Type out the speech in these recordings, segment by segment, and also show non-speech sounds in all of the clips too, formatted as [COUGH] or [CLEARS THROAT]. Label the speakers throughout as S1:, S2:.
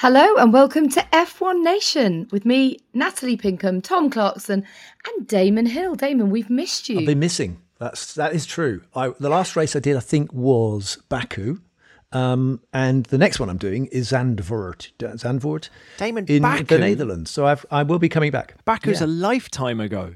S1: Hello and welcome to F1 Nation with me, Natalie Pinkham, Tom Clarkson, and Damon Hill. Damon, we've missed you.
S2: I've been missing. That's that is true. I, the last race I did, I think, was Baku, um, and the next one I'm doing is Zandvoort. Zandvoort,
S3: Damon,
S2: in
S3: Baku?
S2: the Netherlands. So I've, I will be coming back.
S3: Baku's
S2: yeah.
S3: a lifetime ago.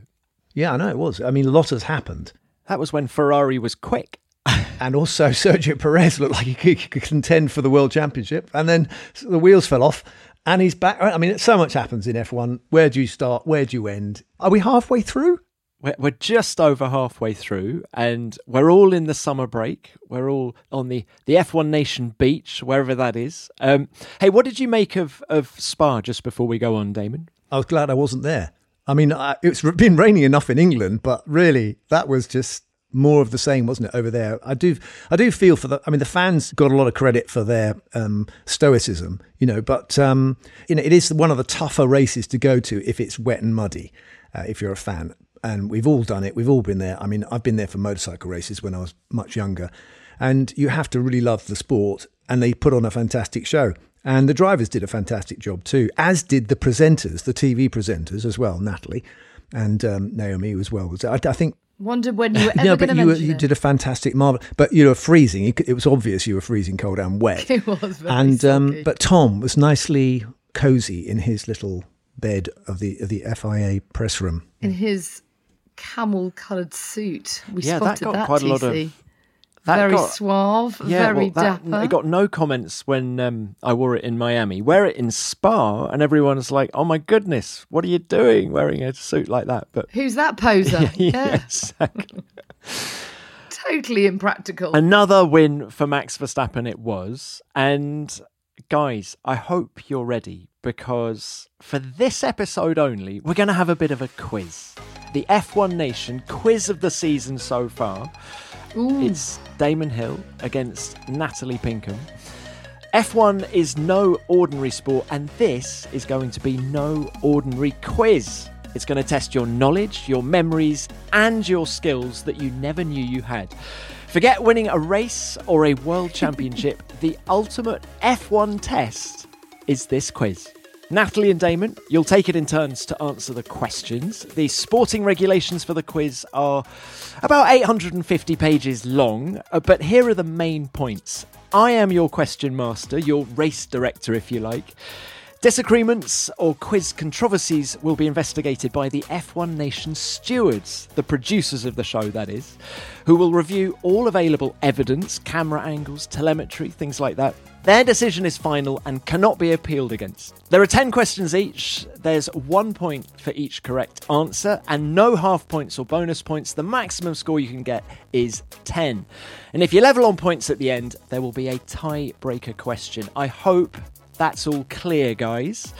S2: Yeah, I know it was. I mean, a lot has happened.
S3: That was when Ferrari was quick.
S2: And also [LAUGHS] Sergio Perez looked like he could, contend for the world championship, and then the wheels fell off, and he's back. I mean, so much happens in F1. Where do you start? Where do you end? Are we halfway through?
S3: We're, we're just over halfway through, and we're all in the summer break. We're all on the, the F1 Nation beach, wherever that is. Um, hey, what did you make of, of Spa just before we go on, Damon?
S2: I was glad I wasn't there. I mean, I, it's been raining enough in England, but really, that was just more of the same, wasn't it, over there? I do, I do feel for the. I mean, the fans got a lot of credit for their um, stoicism, you know, but um, you know, it is one of the tougher races to go to if it's wet and muddy. Uh, if you're a fan, and we've all done it, we've all been there. I mean, I've been there for motorcycle races when I was much younger, and you have to really love the sport, and they put on a fantastic show. And the drivers did a fantastic job too, as did the presenters, the TV presenters as well, Natalie and um, Naomi as well. I, I think
S1: Wondered when you [LAUGHS] were ever
S2: no, but you, you did a fantastic marvel. But you were freezing. It, it was obvious you were freezing cold and wet. [LAUGHS]
S1: It was very
S2: and um, but Tom was nicely cozy in his little bed of the of the FIA press room.
S1: in his camel-coloured suit. We
S3: Yeah, that
S1: spotted
S3: got
S1: that.
S3: quite a lot of-
S1: TC.
S3: That
S1: very
S3: got-
S1: suave, very
S3: well, that,
S1: dapper.
S3: It got no comments when um, I wore it in Miami. Wear it in Spa, and everyone's like, "Oh my goodness, what are you doing wearing a suit like that?" But
S1: Who's that poser? [LAUGHS] yeah,
S3: exactly. [LAUGHS]
S1: totally impractical.
S3: Another win for Max Verstappen it was. And guys, I hope you're ready because for this episode only, we're going to have a bit of a quiz. The F1 Nation quiz of the season so far. It's Damon Hill against Natalie Pinkham. F1 is no ordinary sport, and this is going to be no ordinary quiz. It's going to test your knowledge, your memories, and your skills that you never knew you had. Forget winning a race or a world championship. [LAUGHS] the ultimate F1 test is this quiz. Natalie and Damon, you'll take it in turns to answer the questions. The sporting regulations for the quiz are about 850 pages long, uh, but here are the main points. I am your question master, your race director, if you like. Disagreements or quiz controversies will be investigated by the F1 Nation stewards, the producers of the show, that is, who will review all available evidence, camera angles, telemetry, things like that. Their decision is final and cannot be appealed against. There are 10 questions each. There's one point for each correct answer and no half points or bonus points. The maximum score you can get is 10. And if you level on points at the end, there will be a tiebreaker question. I hope that's all clear, guys.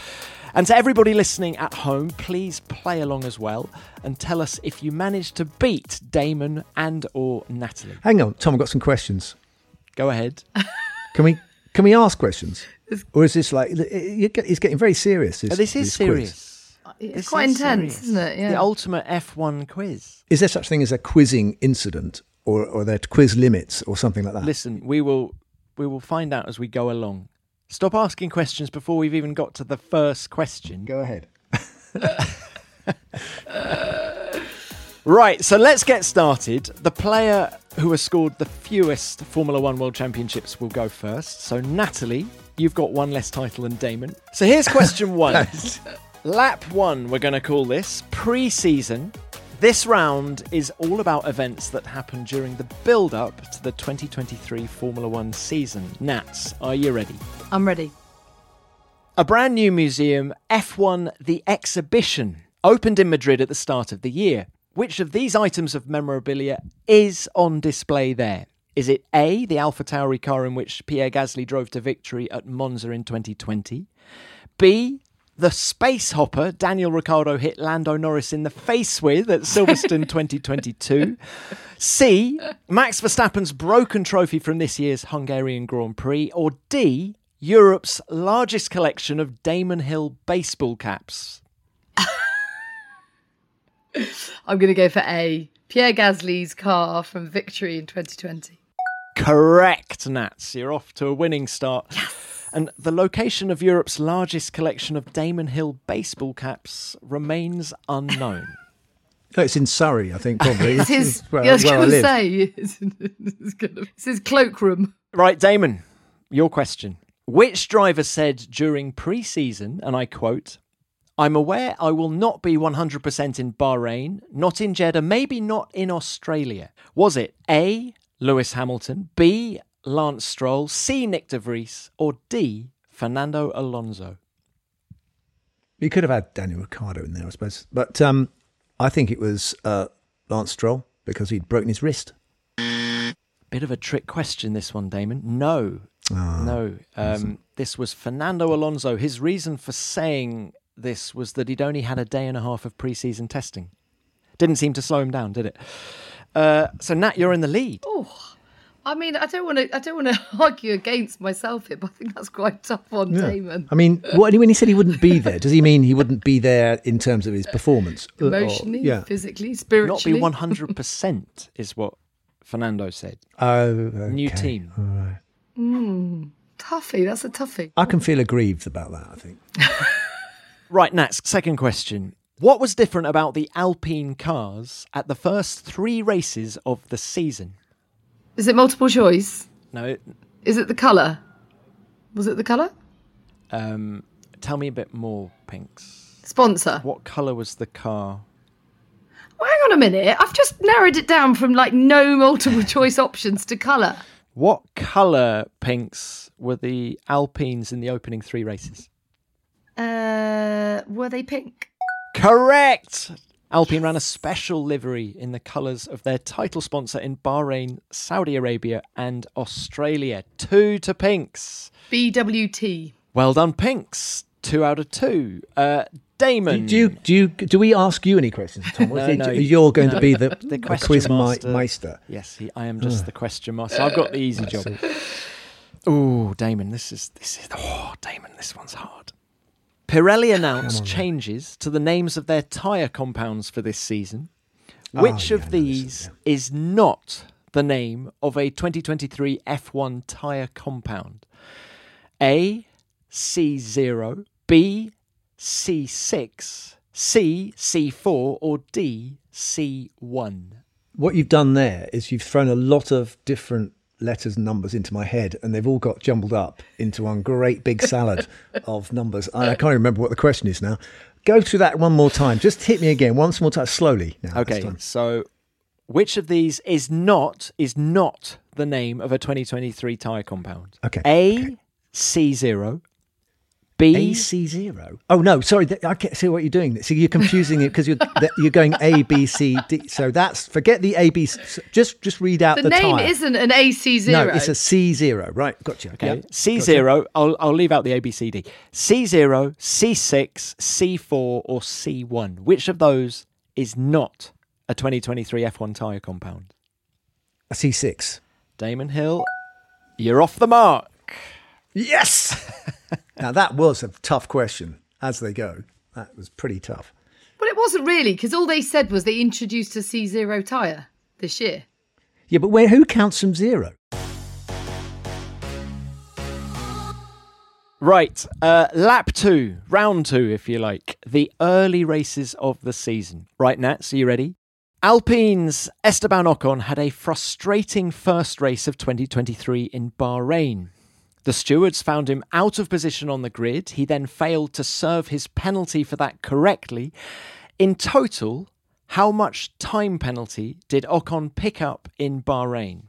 S3: And to everybody listening at home, please play along as well and tell us if you managed to beat Damon and or Natalie.
S2: Hang on, Tom. I've got some questions.
S3: Go ahead. [LAUGHS]
S2: Can we can we ask questions, or is this like it's getting very serious?
S3: Oh, this is
S2: quiz?
S3: serious.
S1: it's
S3: This
S1: quite
S3: is
S1: intense,
S3: serious.
S1: isn't it? Yeah.
S3: The ultimate F1 quiz.
S2: Is there such thing as a quizzing incident, or or are there quiz limits, or something like that?
S3: Listen, we will we will find out as we go along. Stop asking questions before we've even got to the first question.
S2: Go ahead. [LAUGHS]
S3: Right, so let's get started. The player who has scored the fewest Formula One World Championships will go first. So, Natalie, you've got one less title than Damon. So, here's question one [LAUGHS] Lap one, we're going to call this pre season. This round is all about events that happen during the build up to the 2023 Formula One season. Nats, are you ready?
S1: I'm ready.
S3: A brand new museum, F1 The Exhibition, opened in Madrid at the start of the year. Which of these items of memorabilia is on display there? Is it A, the Alpha Tauri car in which Pierre Gasly drove to victory at Monza in 2020? B, the space hopper Daniel Ricciardo hit Lando Norris in the face with at Silverstone [LAUGHS] 2022? C, Max Verstappen's broken trophy from this year's Hungarian Grand Prix? Or D, Europe's largest collection of Damon Hill baseball caps? [LAUGHS]
S1: I'm going to go for A. Pierre Gasly's car from victory in 2020.
S3: Correct, Nats. You're off to a winning start. And the location of Europe's largest collection of Damon Hill baseball caps remains unknown. [LAUGHS]
S2: Oh, it's in Surrey, I think, probably. [LAUGHS]
S1: It's his.
S2: where,
S1: yeah, I was going to say. [LAUGHS] It's, it's gonna- it's his cloakroom.
S3: right, Damon, your question. Which driver said during pre season, and I quote, I'm aware I will not be 100% in Bahrain, not in Jeddah, maybe not in Australia. Was it A. Lewis Hamilton, B. Lance Stroll, C. Nick De Vries, or D. Fernando Alonso?
S2: You could have had Daniel Ricciardo in there, I suppose. But um, I think it was uh, Lance Stroll because he'd broken his wrist.
S3: Bit of a trick question, this one, Damon. No,
S2: Ah,
S3: no. Um, this was Fernando Alonso. His reason for saying this was that he'd only had a day and a half of pre-season testing. Didn't seem to slow him down, did it? Uh, so Nat, you're in the lead.
S1: Oh, I mean, I don't want to. I don't want to [LAUGHS] argue against myself here, but I think that's quite tough on Damon.
S2: I mean, what, when he said he wouldn't be there, does he mean he wouldn't be there in terms of his performance? Uh, or-
S1: Emotionally,
S2: yeah.
S1: physically, spiritually?
S3: Not be 100% [LAUGHS] is what Fernando said.
S2: Oh,
S3: New
S2: okay.
S3: team.
S2: All right.
S1: Toughie. That's a toughie.
S2: I can feel aggrieved about that, I think. [LAUGHS]
S3: Right, Nat, second question. What was different about the Alpine cars at the first three races of the season?
S1: Is it multiple choice?
S3: No,
S1: Is it the colour? Was it the colour?
S3: um, tell me a bit more, Pinks.
S1: Sponsor.
S3: What colour was the car?
S1: Well, hang on a minute. I've just narrowed it down from like no multiple [LAUGHS] choice options to colour.
S3: What colour, Pinks, were the Alpines in the opening three races?
S1: Uh, were they pink?
S3: Correct! Alpine ran a special livery in the colours of their title sponsor in Bahrain, Saudi Arabia, and Australia. Two to Pinks.
S1: BWT.
S3: Well done, Pinks. Two out of two. Uh, Damon.
S2: Do you, do you do we ask you any questions, Tom? [LAUGHS]
S3: No,
S2: is it-
S3: no,
S2: You're going
S3: no.
S2: to be the, [LAUGHS]
S3: The
S2: the
S3: question
S2: quiz
S3: master.
S2: meister.
S3: Yes, he, I am just [SIGHS] the question master. I've got the easy job. Oh, Damon, this is this is oh, Damon, this one's hard. Pirelli announced changes to the names of their tyre compounds for this season. Oh, Which
S2: yeah,
S3: of
S2: I know this,
S3: these is not the name of a 2023 F1 tyre compound? A C0, B C6, C C4, or D C1?
S2: What you've done there is you've thrown a lot of different letters and numbers into my head, and they've all got jumbled up into one great big salad [LAUGHS] of numbers. I, I can't remember what the question is now. Go through that one more time. Just hit me again once more time, slowly. Now,
S3: Okay, so which of these is not is not the name of a 2023 tire compound?
S2: Okay,
S3: A
S2: okay.
S3: C0, B
S2: AC zero. Oh no, sorry. I can't see what you're doing. So you're confusing it because you're [LAUGHS] th- you're going A B C D. So that's forget the A B. C- Just just read out
S1: The,
S2: the,
S1: name
S2: tyre.
S1: isn't an AC0.
S2: No, it's a C zero. Right, got gotcha.
S3: Okay,
S2: Yep.
S3: C0. I'll I'll leave out the A B C D. C0, C6, C4, or C1. Which of those is not a 2023 F1 tire compound?
S2: A C six.
S3: Damon Hill, you're off the mark.
S2: Yes. [LAUGHS] now that was a tough question. As they go, that was pretty tough.
S1: Well, it wasn't really because all they said was they introduced a C0 tyre this year.
S2: Yeah, but where who counts from zero?
S3: Right, uh, lap two, round two, if you like, the early races of the season. Right, Nat, are you ready? Alpine's Esteban Ocon had a frustrating first race of 2023 in Bahrain. The stewards found him out of position on the grid. He then failed to serve his penalty for that correctly. In total, how much time penalty did Ocon pick up in Bahrain?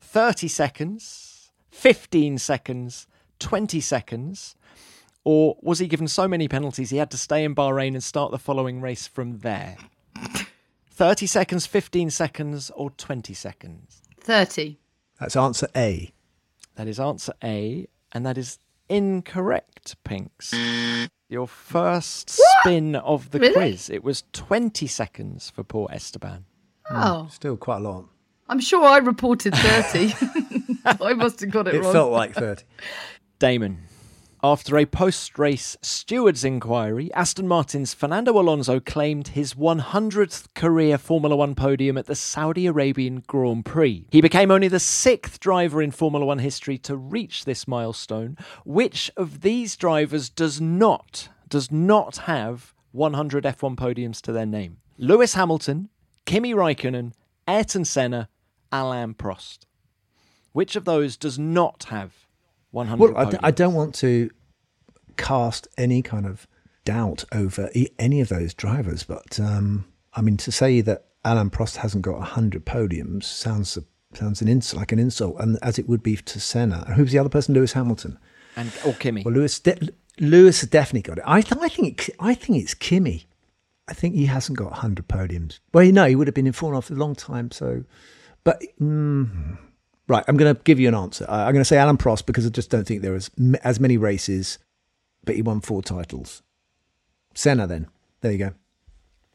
S3: 30 seconds, 15 seconds, 20 seconds? Or was he given so many penalties he had to stay in Bahrain and start the following race from there? 30 seconds, 15 seconds, or 20 seconds?
S1: 30.
S2: That's answer A.
S3: That is answer A, and that is incorrect, Pinks. Your first spin of the
S1: Really?
S3: quiz. It was 20 seconds for poor Esteban.
S1: Oh, hmm.
S2: Still quite a lot.
S1: I'm sure I reported 30. [LAUGHS] I must have got it,
S2: It
S1: wrong.
S2: felt like thirty.
S3: Damon, After a post race steward's inquiry, Aston Martin's Fernando Alonso claimed his 100th career Formula One podium at the Saudi Arabian Grand Prix. He became only the sixth driver in Formula One history to reach this milestone. Which of these drivers does not, does not have 100 F1 podiums to their name? Lewis Hamilton, Kimi Raikkonen, Ayrton Senna, Alain Prost. Which of those does not have 100
S2: Well, I, d-? I don't want to cast any kind of doubt over e- any of those drivers, but um, I mean to say that Alain Prost hasn't got hundred podiums sounds sounds an ins- like an insult, and as it would be to Senna. And who's the other person? Lewis Hamilton.
S3: and or Kimi.
S2: Well, Lewis de- Lewis has definitely got it. I th- I think it, I think it's Kimi. I think he hasn't got hundred podiums. Well, you know, he would have been in One for a long time. So, but mm, right, I'm going to give you an answer. I- I'm going to say Alain Prost because I just don't think there was m- as many races, but he won four titles. Senna, then there you go.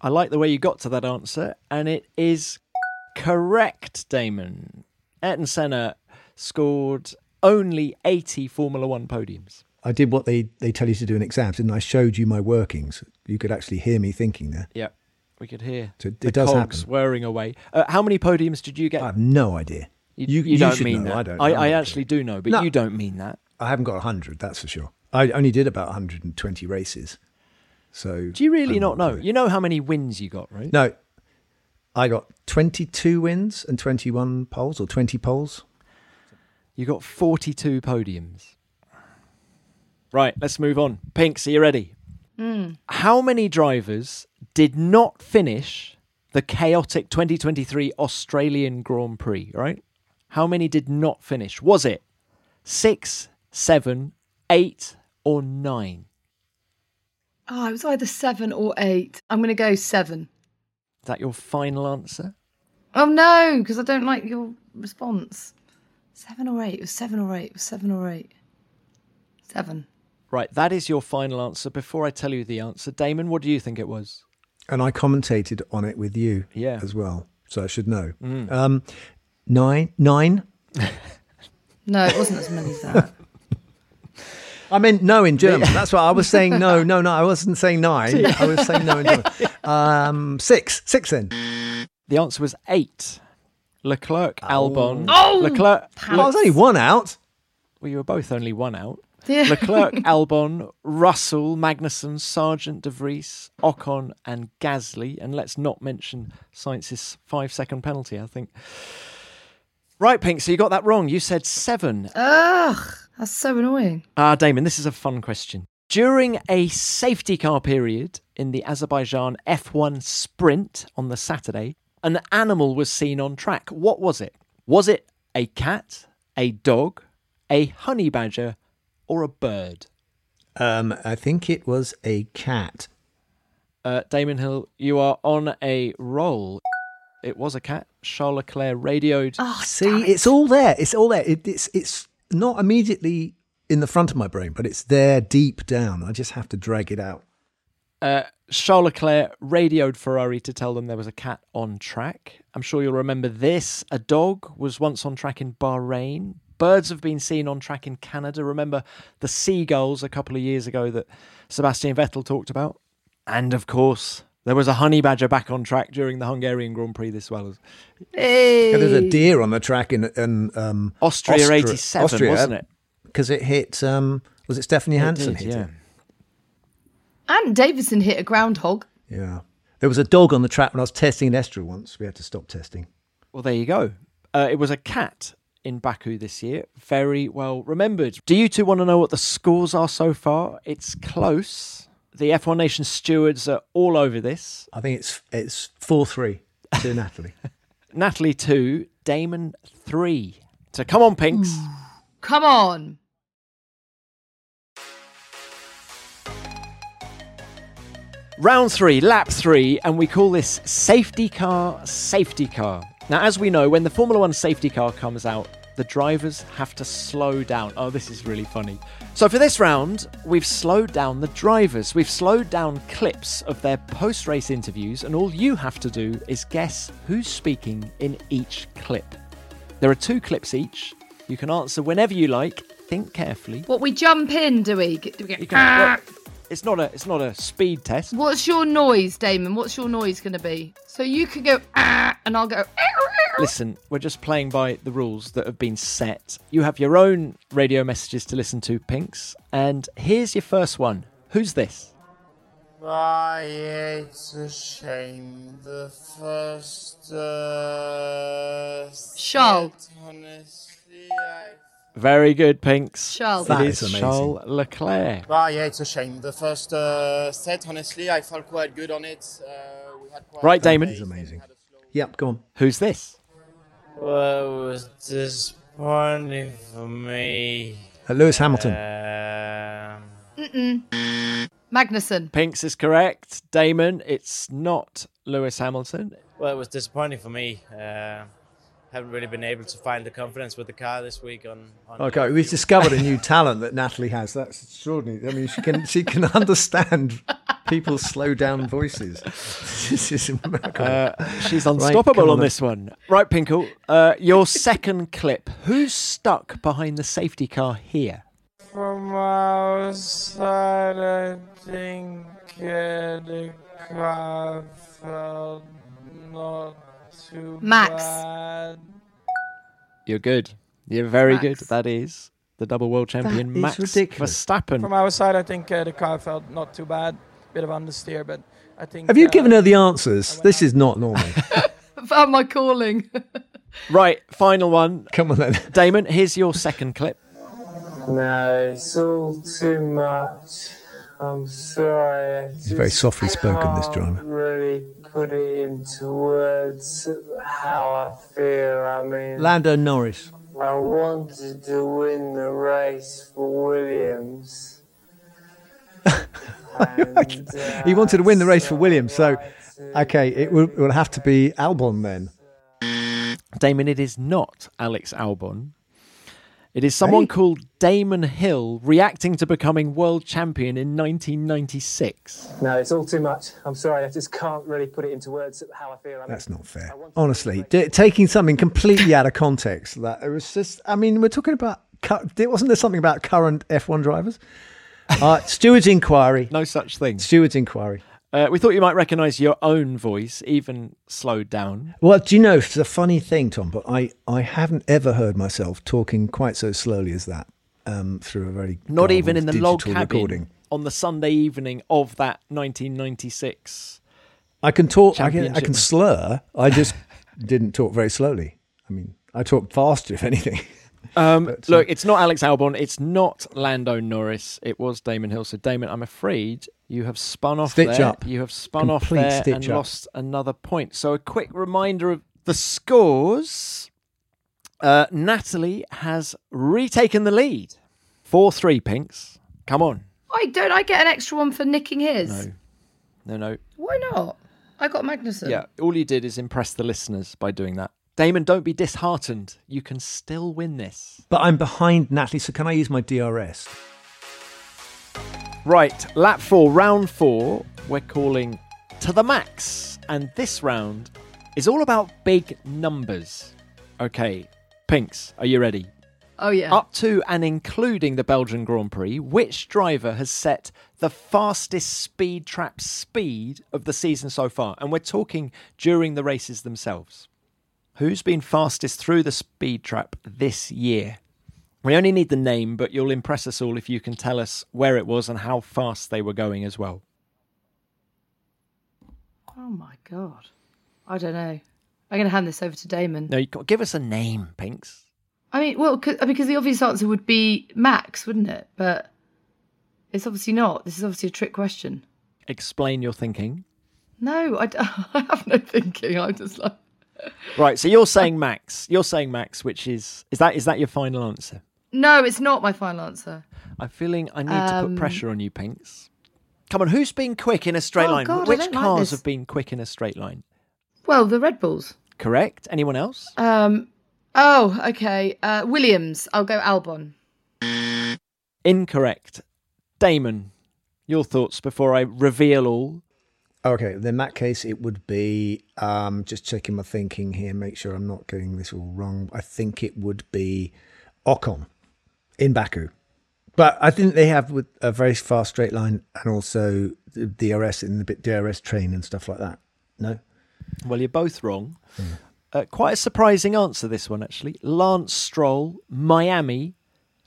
S3: I like the way you got to that answer, and it is correct, Damon. Ayrton Senna scored only 80 Formula One podiums.
S2: I did what they, they tell you to do in exams, and I showed you my workings. You could actually hear me thinking there.
S3: Yeah, we could hear
S2: So it
S3: the
S2: does
S3: cogs
S2: happen.
S3: whirring away. Uh, how many podiums did you get?
S2: I have no idea.
S3: You, you don't mean
S2: know.
S3: that.
S2: I don't.
S3: I. I actually do know, but
S2: No.
S3: you don't mean that.
S2: I haven't got 100, that's for sure. I only did about 120 races. So
S3: Do you really
S2: I'm
S3: not know?
S2: good.
S3: You know how many wins you got, right?
S2: No, I got 22 wins and 21 poles or 20 poles.
S3: You got 42 podiums. Right, let's move on. Pinks, are you ready? Hmm. How many drivers did not finish the chaotic 2023 Australian Grand Prix, right? How many did not finish? Was it six, seven, eight, or nine?
S1: Oh, it was either seven or eight. I'm going to go seven.
S3: Is that your final answer?
S1: Oh no, because I don't like your response. Seven or eight. It was seven or eight. It was seven or eight. Seven.
S3: Right, that is your final answer. Before I tell you the answer, Damon, what do you think it was?
S2: And I commentated on it with you
S3: Yeah.
S2: as well. So I should know. Um, nine, nine.
S1: No, it wasn't as many as that.
S2: I meant no in German. That's what I was saying. No, no, no. I wasn't saying nine. I was saying no in German. Um, six, six then.
S3: The answer was eight. Leclerc, Albon.
S1: Oh!
S3: Leclerc.
S2: I was only one out.
S3: Well, you were both only one out.
S1: Yeah.
S3: Leclerc, [LAUGHS] Albon, Russell, Magnussen, Sargent, De Vries, Ocon, and Gasly. And let's not mention Sainz's five second penalty, I think. Right, Pink, so you got that wrong. You said seven.
S1: Ugh, that's so annoying.
S3: Ah, Damon, this is a fun question. During a safety car period in the Azerbaijan F1 sprint on the Saturday, an animal was seen on track. What was it? Was it a cat, a dog, a honey badger, or a bird?
S2: Um, I think it was a cat.
S3: Uh, Damon Hill, you are on a roll. It was a cat. Charles Leclerc radioed.
S1: Oh,
S2: See,
S1: it.
S2: it's all there. It's all there. It, it's it's not immediately in the front of my brain, but it's there deep down. I just have to drag it out.
S3: Uh, Charles Leclerc radioed Ferrari to tell them there was a cat on track. I'm sure you'll remember this. A dog was once on track in Bahrain. Birds have been seen on track in Canada. Remember the seagulls a couple of years ago that Sebastian Vettel talked about? And of course, there was a honey badger back on track during the Hungarian Grand Prix this well.
S1: Hey.
S2: Yeah, there's a deer on the track in, in um,
S3: Austria
S2: Austra-
S3: 87,
S2: Austria,
S3: wasn't it?
S2: Because it hit. Um, was it Stefan Johansson
S3: did,
S2: hit
S3: yeah.
S2: it?
S1: And Davidson hit a groundhog.
S2: Yeah. There was a dog on the track when I was testing an Estra once. We had to stop testing.
S3: Well, there you go. Uh, it was a cat in Baku this year. Very well remembered. Do you two want to know what the scores are so far? It's close. The F1 Nation stewards are all over this.
S2: I think it's it's four three to [LAUGHS] Natalie.
S3: Natalie 2, Damon 3. So come on, Pinks.
S1: Come on.
S3: Round three, lap three, and we call this safety car, safety car. Now, as we know, when the Formula One safety car comes out, the drivers have to slow down. Oh, this is really funny. So, for this round, we've slowed down the drivers. We've slowed down clips of their post race interviews, and all you have to do is guess who's speaking in each clip. There are two clips each. You can answer whenever you like, think carefully.
S1: What we jump in, do we? Do we
S3: You
S1: get,
S3: can,
S1: "Ah"?
S3: well, it's not a it's not a speed test.
S1: What's your noise, Damon? What's your noise going to be? So you could go ah, and I'll go.
S3: Listen, we're just playing by the rules that have been set. You have your own radio messages to listen to, Pinks. And here's your first one. Who's this?
S4: Why, it's a shame the first, uh...
S1: Charles.
S4: set, Honestly,
S3: Very good, Pinks.
S1: Charles.
S2: That
S3: it
S2: is
S3: is
S2: amazing.
S3: Charles Leclerc.
S4: Why, yeah, it's a shame. The first uh, set, honestly, I felt quite good on it. Uh, we had quite
S3: Right, Damon.
S4: pace
S2: That is amazing.
S4: and had a slow-
S2: Yep, go on.
S3: Who's this?
S4: Well, it was disappointing for me.
S2: Uh, Lewis Hamilton.
S4: Um,
S1: Magnussen.
S3: Pinks is correct. Damon, it's not Lewis Hamilton.
S4: well, it was disappointing for me. Uh, haven't really been able to find the confidence with the car this week on. on
S2: Okay, we've discovered a new [LAUGHS] talent that Natalie has. That's extraordinary. I mean, she can she can [LAUGHS] understand people's slow down voices. [LAUGHS] This is remarkable.
S3: Uh, she's unstoppable
S2: come
S3: on
S2: on
S3: this one. Right, Pinkle, uh, your second [LAUGHS] clip. Who's stuck behind the safety car here?
S4: From outside, I think the car felt not too
S1: Max.
S4: bad.
S3: You're good. You're very
S1: Max.
S3: good. That is the double world champion
S2: That is
S3: Max
S2: ridiculous.
S3: Verstappen.
S5: From our side, I think uh, the car felt not too bad. Bit of understeer, but I think.
S2: Have you
S5: uh,
S2: given her the answers? This is not normal. [LAUGHS]
S1: Found my calling. [LAUGHS]
S3: Right, final one.
S2: Come on then.
S3: Damon, here's your second clip.
S4: No, it's all too much. I'm sorry. I
S2: He's very softly spoken, this
S4: can't
S2: driver.
S4: really put it into words how I feel. I mean,
S2: Lando Norris.
S4: I wanted to win the race for Williams. And, uh,
S2: He wanted to win the race for Williams, so okay, it will, it will have to be Albon then.
S3: Damon, it is not Alex Albon. It is someone
S2: Hey.
S3: called Damon Hill reacting to becoming world champion in 1996.
S6: No, it's all too much. I'm sorry, I just can't really put it into words how I feel. I mean,
S2: That's not fair. Honestly, d- taking something completely out of context, that it was just. I mean, we're talking about. cu- Wasn't there something about current F1 drivers? Uh, Steward's inquiry.
S3: No such thing.
S2: Steward's inquiry.
S3: Uh, we thought you might recognise your own voice, even slowed down.
S2: Well, do you know, it's a funny thing, Tom, but I, I haven't ever heard myself talking quite so slowly as that um, through a very
S3: Not even in the log cabin
S2: recording.
S3: on the Sunday evening of that 1996.
S2: I can talk. I can, I can slur. I just [LAUGHS] didn't talk very slowly. I mean, I talked faster, if anything. [LAUGHS]
S3: Um,
S2: But,
S3: look, it's not Alex Albon. It's not Lando Norris. It was Damon Hill. So, Damon, I'm afraid you have spun off
S2: Stitch
S3: there.
S2: up.
S3: You have spun off there and
S2: up.
S3: lost another point. So, a quick reminder of the scores. Uh, Natalie has retaken the lead. 4 3 pinks. Come on.
S1: Why don't I get an extra one for nicking his?
S3: No. No, no.
S1: Why not? I got Magnussen.
S3: Yeah, all you did is impress the listeners by doing that. Damon, don't be disheartened. You can still win this.
S2: But I'm behind Natalie, so can I use my DRS?
S3: Right, lap four, round four, we're calling to the max. And this round is all about big numbers. Okay, Pinks, are you ready?
S1: Oh yeah.
S3: Up to and including the Belgian Grand Prix, which driver has set the fastest speed trap speed of the season so far? And we're talking during the races themselves. Who's been fastest through the speed trap this year? We only need the name, but you'll impress us all if you can tell us where it was and how fast they were going as well.
S1: Oh my god. I don't know. I'm going to hand this over to Damon.
S3: No, you got give us a name, Pinks.
S1: I mean, well, 'cause- because the obvious answer would be Max, wouldn't it? But it's obviously not. This is obviously a trick question.
S3: Explain your thinking.
S1: No, I, d- [LAUGHS] I have no thinking. I'm just like,
S3: Right, so you're saying Max. You're saying Max, which is is that is that your final answer?
S1: no, it's not my final answer.
S3: I'm feeling I need to
S1: Um,
S3: put pressure on you, Pinks. Come on, who's been quick in a straight
S1: Oh,
S3: line?
S1: God,
S3: Which
S1: don't like
S3: cars have been quick in a straight line?
S1: Well, the Red Bulls.
S3: Correct. Anyone else?
S1: Um. Oh, okay. Uh, Williams. I'll go Albon.
S3: Incorrect. Damon, your thoughts before I reveal all.
S2: Okay, then in that case, it would be um, just checking my thinking here, make sure I'm not getting this all wrong. I think it would be Ocon. in Baku. But I think they have with a very fast straight line and also the DRS in the bit DRS train and stuff like that. No,
S3: Well, you're both wrong. Uh, quite a surprising answer, this one, actually. Lance Stroll, Miami,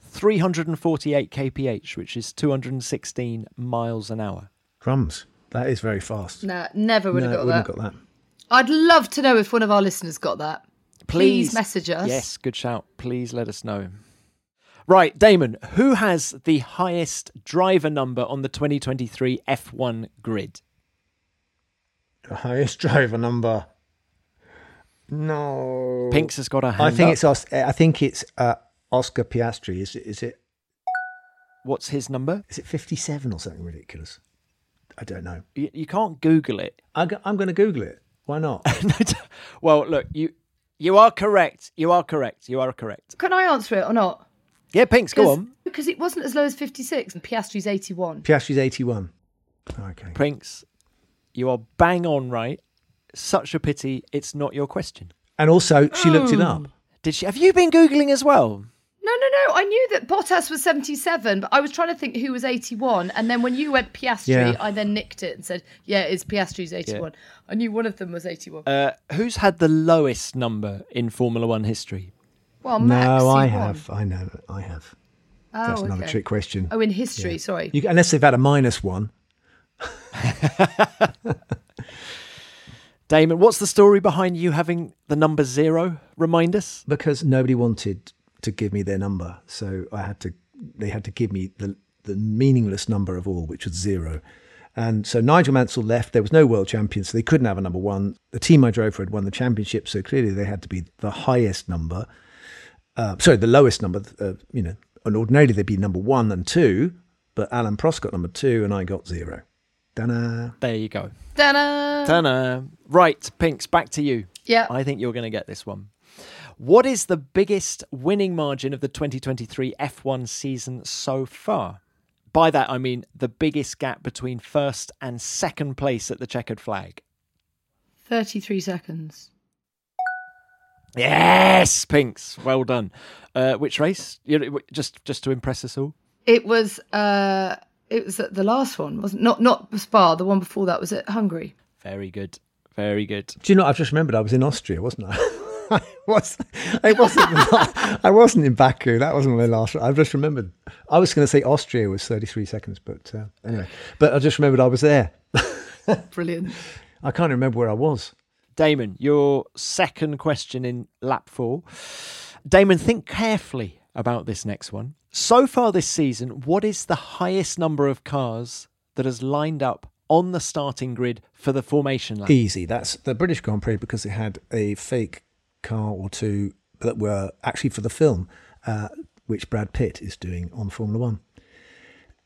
S3: 348 kph, which is 216 miles an hour.
S2: crumbs. That is very fast.
S1: Nah, never would
S2: no,
S1: have got
S2: wouldn't
S1: that.
S2: have got that.
S1: I'd love to know if one of our listeners got that. Please,
S3: Please.
S1: message us.
S3: Yes, good shout. Please let us know. Right, Damon, who has the highest driver number on the 2023 F1 grid?
S2: The highest [LAUGHS] driver number. No.
S3: Pink's has got a hand
S2: I think
S3: up.
S2: it's Os- I think it's uh, Oscar Piastri. Is it? Is it?
S3: What's his number?
S2: Is it fifty-seven or something ridiculous? I don't know.
S3: You, you can't Google it.
S2: I, I'm going to Google it. Why not? [LAUGHS]
S3: well, look, you you are correct. You are correct. You are correct.
S1: Can I answer it or not?
S3: Yeah, Pinks, go on.
S1: Because it wasn't as low as 56 and Piastri's 81.
S2: Piastri's eighty-one. Okay.
S3: Pinks, you are bang on right. Such a pity it's not your question.
S2: And also, she looked it up. Oh.
S3: Did she? Have you been googling as well?
S1: No, no, no. I knew that Bottas was 77, but I was trying to think who was 81. And then when you went Piastri,
S2: Yeah.
S1: I then nicked it and said, yeah, it's Piastri's 81. I knew one of them was 81.
S3: Uh, who's had the lowest number in Formula One history?
S1: well, Max,
S2: No, I
S1: won.
S2: have. I know. I have.
S1: Oh,
S2: That's another
S1: okay.
S2: trick question.
S1: Oh, in history, sorry.
S2: You, unless they've had a minus one. [LAUGHS]
S3: Damon, what's the story behind you having the number zero? Remind us.
S2: because nobody wanted to give me their number, so I had to. They had to give me the the meaningless number of all, which was zero. And so Nigel Mansell left. There was no world champion, so they couldn't have a number one. The team I drove for had won the championship, so clearly they had to be the highest number. Uh, sorry, the lowest number. Uh, you know, and ordinarily they'd be number one and two, but Alain Prost got number two, and I got zero. Dana.
S3: There you go.
S1: Ta-da!
S3: Ta-da. Right, Pinks, back to you.
S1: Yeah.
S3: I think you're going to get this one. What is the biggest winning margin of the 2023 F1 season so far? By that, I mean the biggest gap between first and second place at the checkered flag.
S1: 33 seconds.
S3: Yes, Pinks. Well done. Uh, which race? You know, Just, just to impress us all.
S1: It was uh it was at the last one, wasn't not not Spa, the one before that was at Hungary.
S3: Very good. Very good.
S2: Do you know? I've just remembered I was in Austria, wasn't I? [LAUGHS] I [LAUGHS] was. It wasn't. I wasn't in Baku. That wasn't my last. I've just remembered. I was going to say Austria was 33 seconds, but uh, anyway. But I just remembered I was there. [LAUGHS]
S1: Brilliant.
S2: I can't remember where I was.
S3: Damon, your second question in lap four. Damon, think carefully about this next one. So far this season, what is the highest number of cars that has lined up on the starting grid for the formation lap?
S2: Easy. That's the British Grand Prix because it had a fake car or two that were actually for the film, uh, which Brad Pitt is doing on Formula One.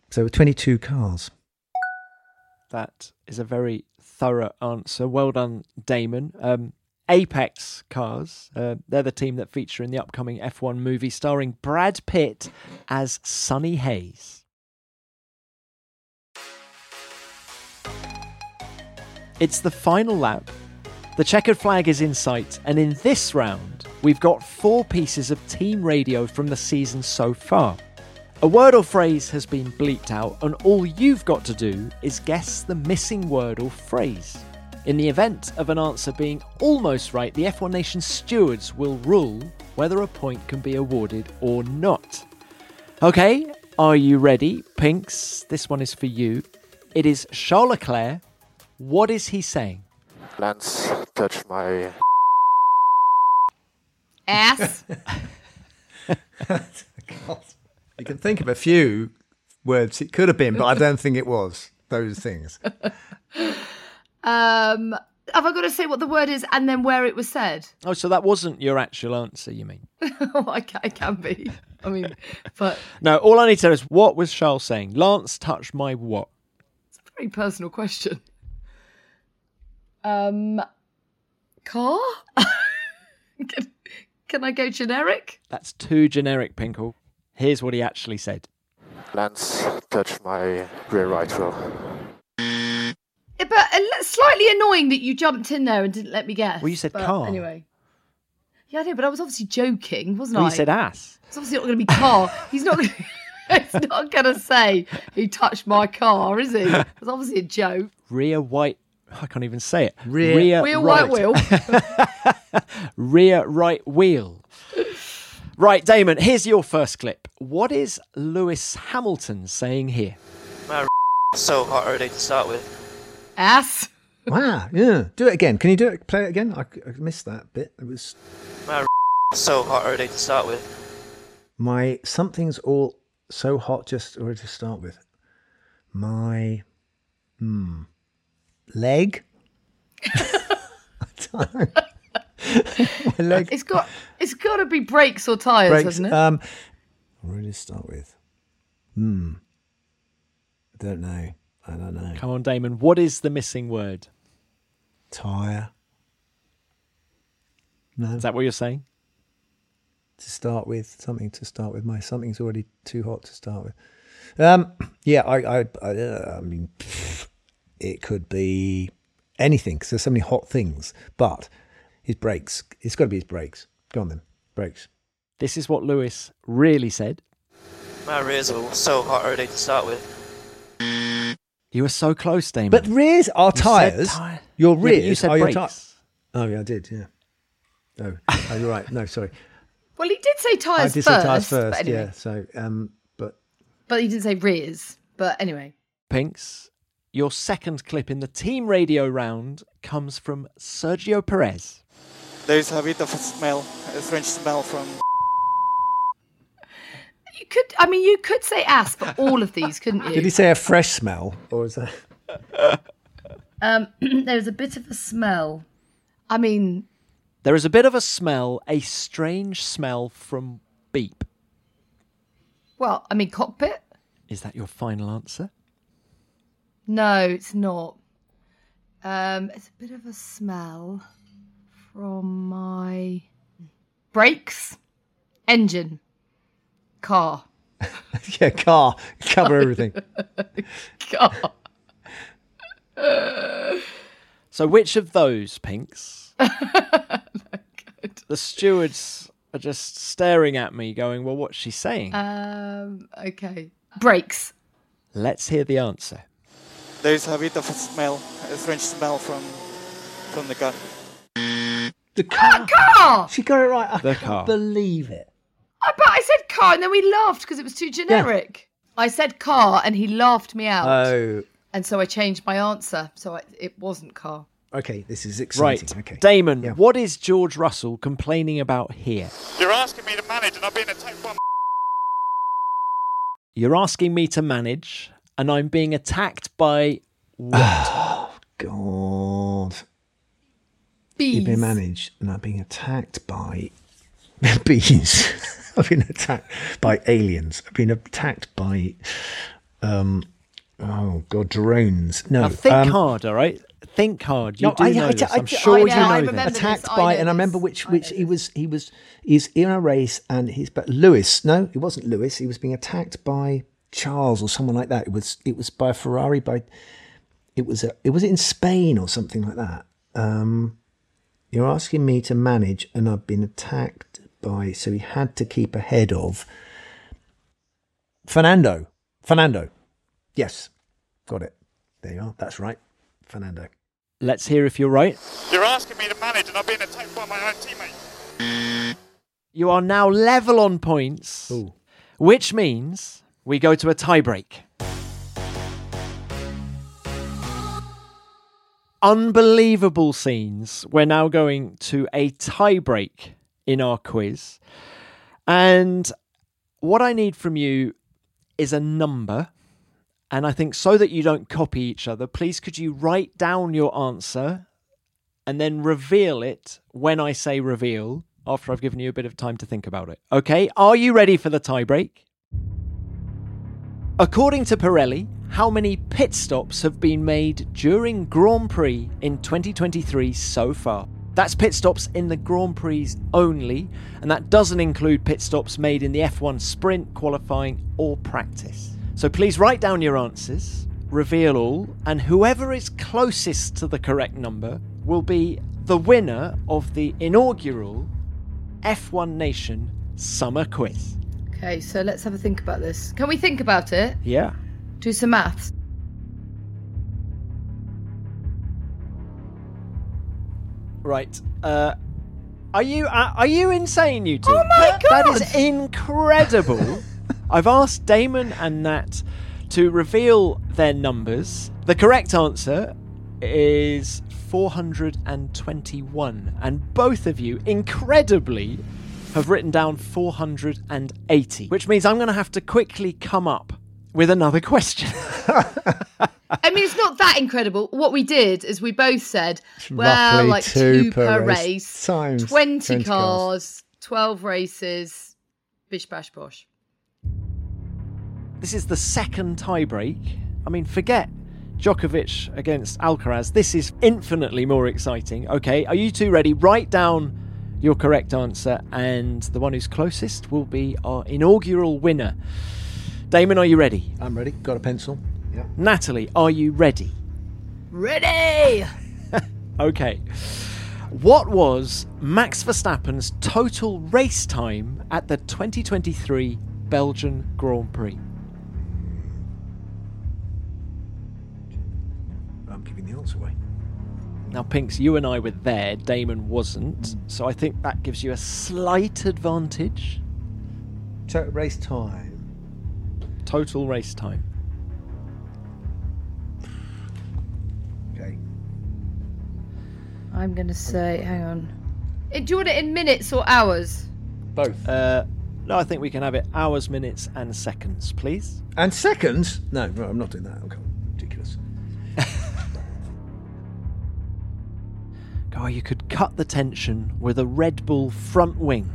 S2: So 22 cars.
S3: That is a very thorough answer. Well done, Damon. Um, Apex Cars, uh, they're the team that feature in the upcoming F1 movie starring Brad Pitt as Sonny Hayes. It's the final lap. The checkered flag is in sight, and in this round, we've got four pieces of team radio from the season so far. A word or phrase has been bleeped out, and all you've got to do is guess the missing word or phrase. In the event of an answer being almost right, the F1 Nation stewards will rule whether a point can be awarded or not. Okay, are you ready? Pinks, this one is for you. It is Charles Leclerc. What is he saying?
S7: Lance touched my
S1: Ass. [LAUGHS]
S2: You can think of a few words it could have been, but I don't think it was those things. [LAUGHS]
S1: um have I got to say what the word is and then where it was said?
S3: Oh, so that wasn't your actual answer, you mean? [LAUGHS]
S1: oh, I can, I can be. I mean, but
S3: No, all I need to know is what was Charles saying? Lance touched my what?
S1: It's a very personal question. Um, car? [LAUGHS] can, can I go generic?
S3: That's too generic, Pinkle. Here's what he actually said.
S7: Lance touched my rear right wheel.
S1: Yeah, but uh, slightly annoying that you jumped in there and didn't let me guess.
S3: Well, you said
S1: But
S3: car.
S1: Anyway. Yeah, I know, but I was obviously joking, wasn't
S3: Well,
S1: I?
S3: you said ass.
S1: It's obviously not going to be car. He's not. Gonna, [LAUGHS] he's not going to say he touched my car, is he? [LAUGHS] It's obviously a joke.
S3: Rear white. I can't even say it.
S2: Rear-
S1: Wheel,
S3: right.
S1: white wheel. [LAUGHS]
S3: Rear right wheel. Right, Damon, here's your first clip. What is Lewis Hamilton saying here?
S8: My so hot already to start with.
S1: Ass.
S2: Wow, yeah. Do it again. Can you do it? Play it again? I, I missed that bit. It was My
S8: So hot already to start with.
S2: my something's all so hot just already to start with. My hmm leg. I don't know. my leg
S1: It's got. It's got to be brakes or tires,
S2: breaks.
S1: hasn't it?
S2: Um, where to start with? Hmm. I don't know. I don't know.
S3: Come on, Damon. What is the missing word?
S2: Tire. No.
S3: Is that what you're saying?
S2: to start with, something to start with. My something's already too hot to start with. Um, yeah, I, I, I, uh, I mean, pff, it could be anything because there's so many hot things. But his brakes, it's got to be his brakes. Go on then, brakes.
S3: This is what Lewis really said.
S8: My rears are so hot already to start with.
S3: You were so close, Damon.
S2: But rears are
S3: You
S2: tires.
S3: tyre.
S2: Your
S3: Yeah,
S2: rears
S3: you said
S2: are your
S3: brakes.
S2: tires. Oh yeah, I did. Yeah. Oh, oh, you're right. No, sorry. [LAUGHS]
S1: well, he did say
S2: I
S1: tires
S2: did
S1: first.
S2: say tires first.
S1: anyway.
S2: Yeah. So, um, but
S1: But he didn't say rears. But anyway.
S3: Pinks, your second clip in the team radio round comes from Sergio Perez.
S9: There's a bit of a smell, a strange smell from [LAUGHS]
S1: You could, I mean, you could say ass for all of these, couldn't you?
S2: did he say a fresh smell or is that? [LAUGHS]
S1: Um, [CLEARS THROAT] there's a bit of a smell. I mean,
S3: There is a bit of a smell, a strange smell from beep.
S1: well, I mean, cockpit.
S3: Is that your final answer?
S1: No, it's not. Um, it's a bit of a smell from my brakes, engine, car, [LAUGHS]
S2: yeah, car cover everything. [LAUGHS]
S1: car.
S3: So, which of those, Pinks? [LAUGHS] the stewards are just staring at me, going, Well, what's she saying?
S1: Um, okay, brakes.
S3: Let's hear the answer.
S9: There's a bit of a smell, a strange smell from from the car.
S2: The car.
S1: Car.
S2: She got it right. I
S3: The
S2: can't
S3: car.
S2: believe it.
S1: I bet I said car, and then we laughed because it was too generic. I said car, and he laughed me out,
S2: Oh,
S1: and so I changed my answer. So I, it wasn't car.
S2: okay. This is exciting.
S3: Right.
S2: exciting. Okay.
S3: Damon,
S2: Yeah.
S3: what is George Russell complaining about here?
S9: You're asking me to manage, and I've been attacked by.
S3: You're asking me to manage, and I'm being attacked by what? [SIGHS]
S2: God,
S1: Bees.
S2: you've been managed, and I'm being attacked by [LAUGHS] bees. [LAUGHS] I've been attacked by aliens. I've been attacked by, um, oh God, drones. No,
S3: now think
S2: um,
S3: hard, all right? Think hard. You
S2: No,
S3: do
S2: I-
S3: know
S2: I-
S3: this.
S2: I-
S3: I'm sure
S1: I
S3: you
S1: know,
S3: know this.
S1: remember this.
S2: attacked
S1: I
S2: by, and I remember which which he was he was he's in a race and he's but Lewis. No, it wasn't Lewis. He was being attacked by Charles or someone like that. It was it was by a Ferrari by it was a it was in Spain or something like that. Um, you're asking me to manage, and I've been attacked by. So he had to keep ahead of Fernando. Fernando. Yes, got it. There you are. That's right, Fernando.
S3: Let's hear if you're right.
S9: You're asking me to manage, and I've been attacked by my own teammate.
S3: You are now level on points,
S2: Ooh.
S3: which means we go to a tiebreak. Unbelievable scenes. We're now going to a tiebreak in our quiz. And what I need from you is a number. And I think so that you don't copy each other, please could you write down your answer and then reveal it when I say reveal after I've given you a bit of time to think about it. Okay, are you ready for the tiebreak? According to Pirelli, how many pit stops have been made during Grand Prix in 2023 so far? That's pit stops in the Grand Prix only, and that doesn't include pit stops made in the F1 sprint, qualifying, or practice. So please write down your answers, reveal all, and whoever is closest to the correct number will be the winner of the inaugural F1 Nation Summer Quiz.
S1: Okay, so let's have a think about this. Can we think about it?
S3: Yeah.
S1: Do some maths.
S3: Right. Uh, are you uh, are you insane, you two?
S1: Oh my god!
S3: That is incredible. [LAUGHS] I've asked Damon and Nat to reveal their numbers. The correct answer is 421, and both of you, incredibly, have written down 480, which means I'm going to have to quickly come up with another question. [LAUGHS]
S1: I mean, it's not that incredible. What we did is we both said, well,
S2: roughly
S1: like
S2: two
S1: two,
S2: per
S1: per
S2: race,
S1: race,
S2: times
S1: 20,
S2: 20
S1: cars,
S2: cars.
S1: 12 races, bish bash bosh.
S3: This is the second tiebreak. I mean, forget Djokovic against Alcaraz. This is infinitely more exciting. Okay, are you two ready? Write down your correct answer, and the one who's closest will be our inaugural winner. Damon, are you ready?
S2: I'm ready. Got a pencil. Yeah.
S3: Natalie, are you ready?
S1: Ready! [LAUGHS]
S3: Okay. What was Max Verstappen's total race time at the 2023 Belgian Grand Prix?
S2: I'm giving the answer away.
S3: Now, Pinks, you and I were there, Damon wasn't, so I think that gives you a slight advantage.
S2: Total race time.
S3: Total race time.
S2: Okay.
S1: I'm going to say, hang on. Eh, Do you want it in minutes or hours?
S2: Both.
S3: Uh, no, I think we can have it hours, minutes, and seconds, please.
S2: And seconds? No, no, I'm not doing that. Okay.
S3: Oh, you could cut the tension with a Red Bull front wing.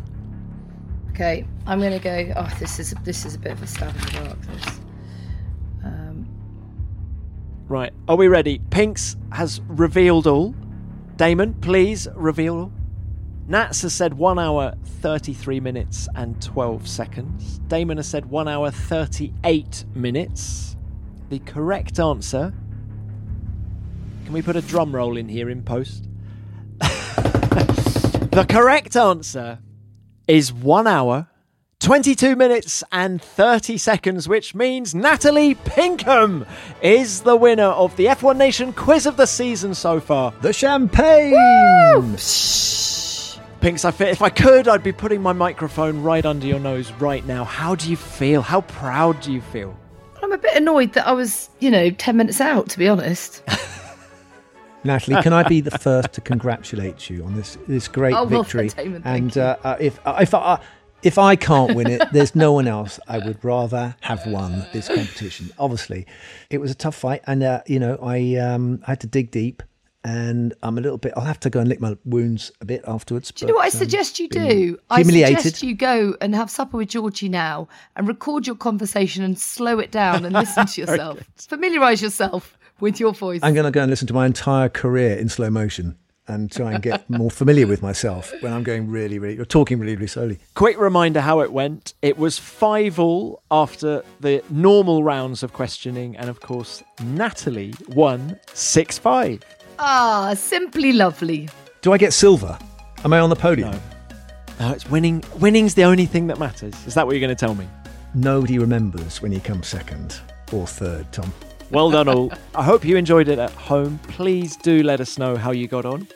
S1: Okay, I'm going to go. Oh, this is this is a bit of a stab in the dark. This. Um,
S3: Right, are we ready? Pinks has revealed all. Damon, please reveal all. Nats has said 1 hour 33 minutes and 12 seconds. Damon has said 1 hour 38 minutes. The correct answer. Can we put a drum roll in here in post? The correct answer is 1 hour 22 minutes and 30 seconds, which means Natalie Pinkham is the winner of the F1 Nation quiz of the season so far.
S2: The champagne!
S3: Pinks, I fe- if I could, I'd be putting my microphone right under your nose right now. How do you feel? How proud do you feel?
S1: I'm a bit annoyed that I was, you know, 10 minutes out, to be honest. [LAUGHS]
S2: Natalie, can I be the first to congratulate you on this this great
S1: Oh,
S2: victory?
S1: done, Damon,
S2: and uh, uh, if if I if I can't win it, there's no one else I would rather have won this competition. Obviously, it was a tough fight, and uh, you know I um, I had to dig deep, and I'm a little bit. I'll have to go and lick my wounds a bit afterwards.
S1: Do you know what I
S2: um,
S1: suggest you do? I suggest you go and have supper with Georgie now and record your conversation and slow it down and listen to [LAUGHS] yourself. Familiarise yourself with your voice.
S2: I'm going to go and listen to my entire career in slow motion and try and get more familiar with myself when I'm going really, really, or talking really, really slowly.
S3: Quick reminder how it went. It was 5 all after the normal rounds of questioning, and of course, Natalie won 6 5.
S1: Ah, simply lovely.
S2: Do I get silver? Am I on the podium?
S3: No. No, it's winning. Winning's the only thing that matters. Is that what you're going to tell me?
S2: Nobody remembers when you come second or third, Tom.
S3: Well done, all. I hope you enjoyed it at home. Please do let us know how you got on.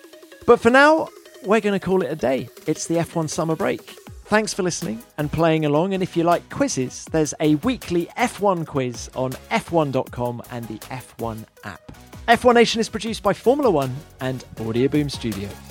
S3: But for now, we're going to call it a day. It's the F1 summer break. Thanks for listening and playing along. And if you like quizzes, there's a weekly F1 quiz on f1.com and the F1 app. F1 Nation is produced by Formula One and Audioboom Studios.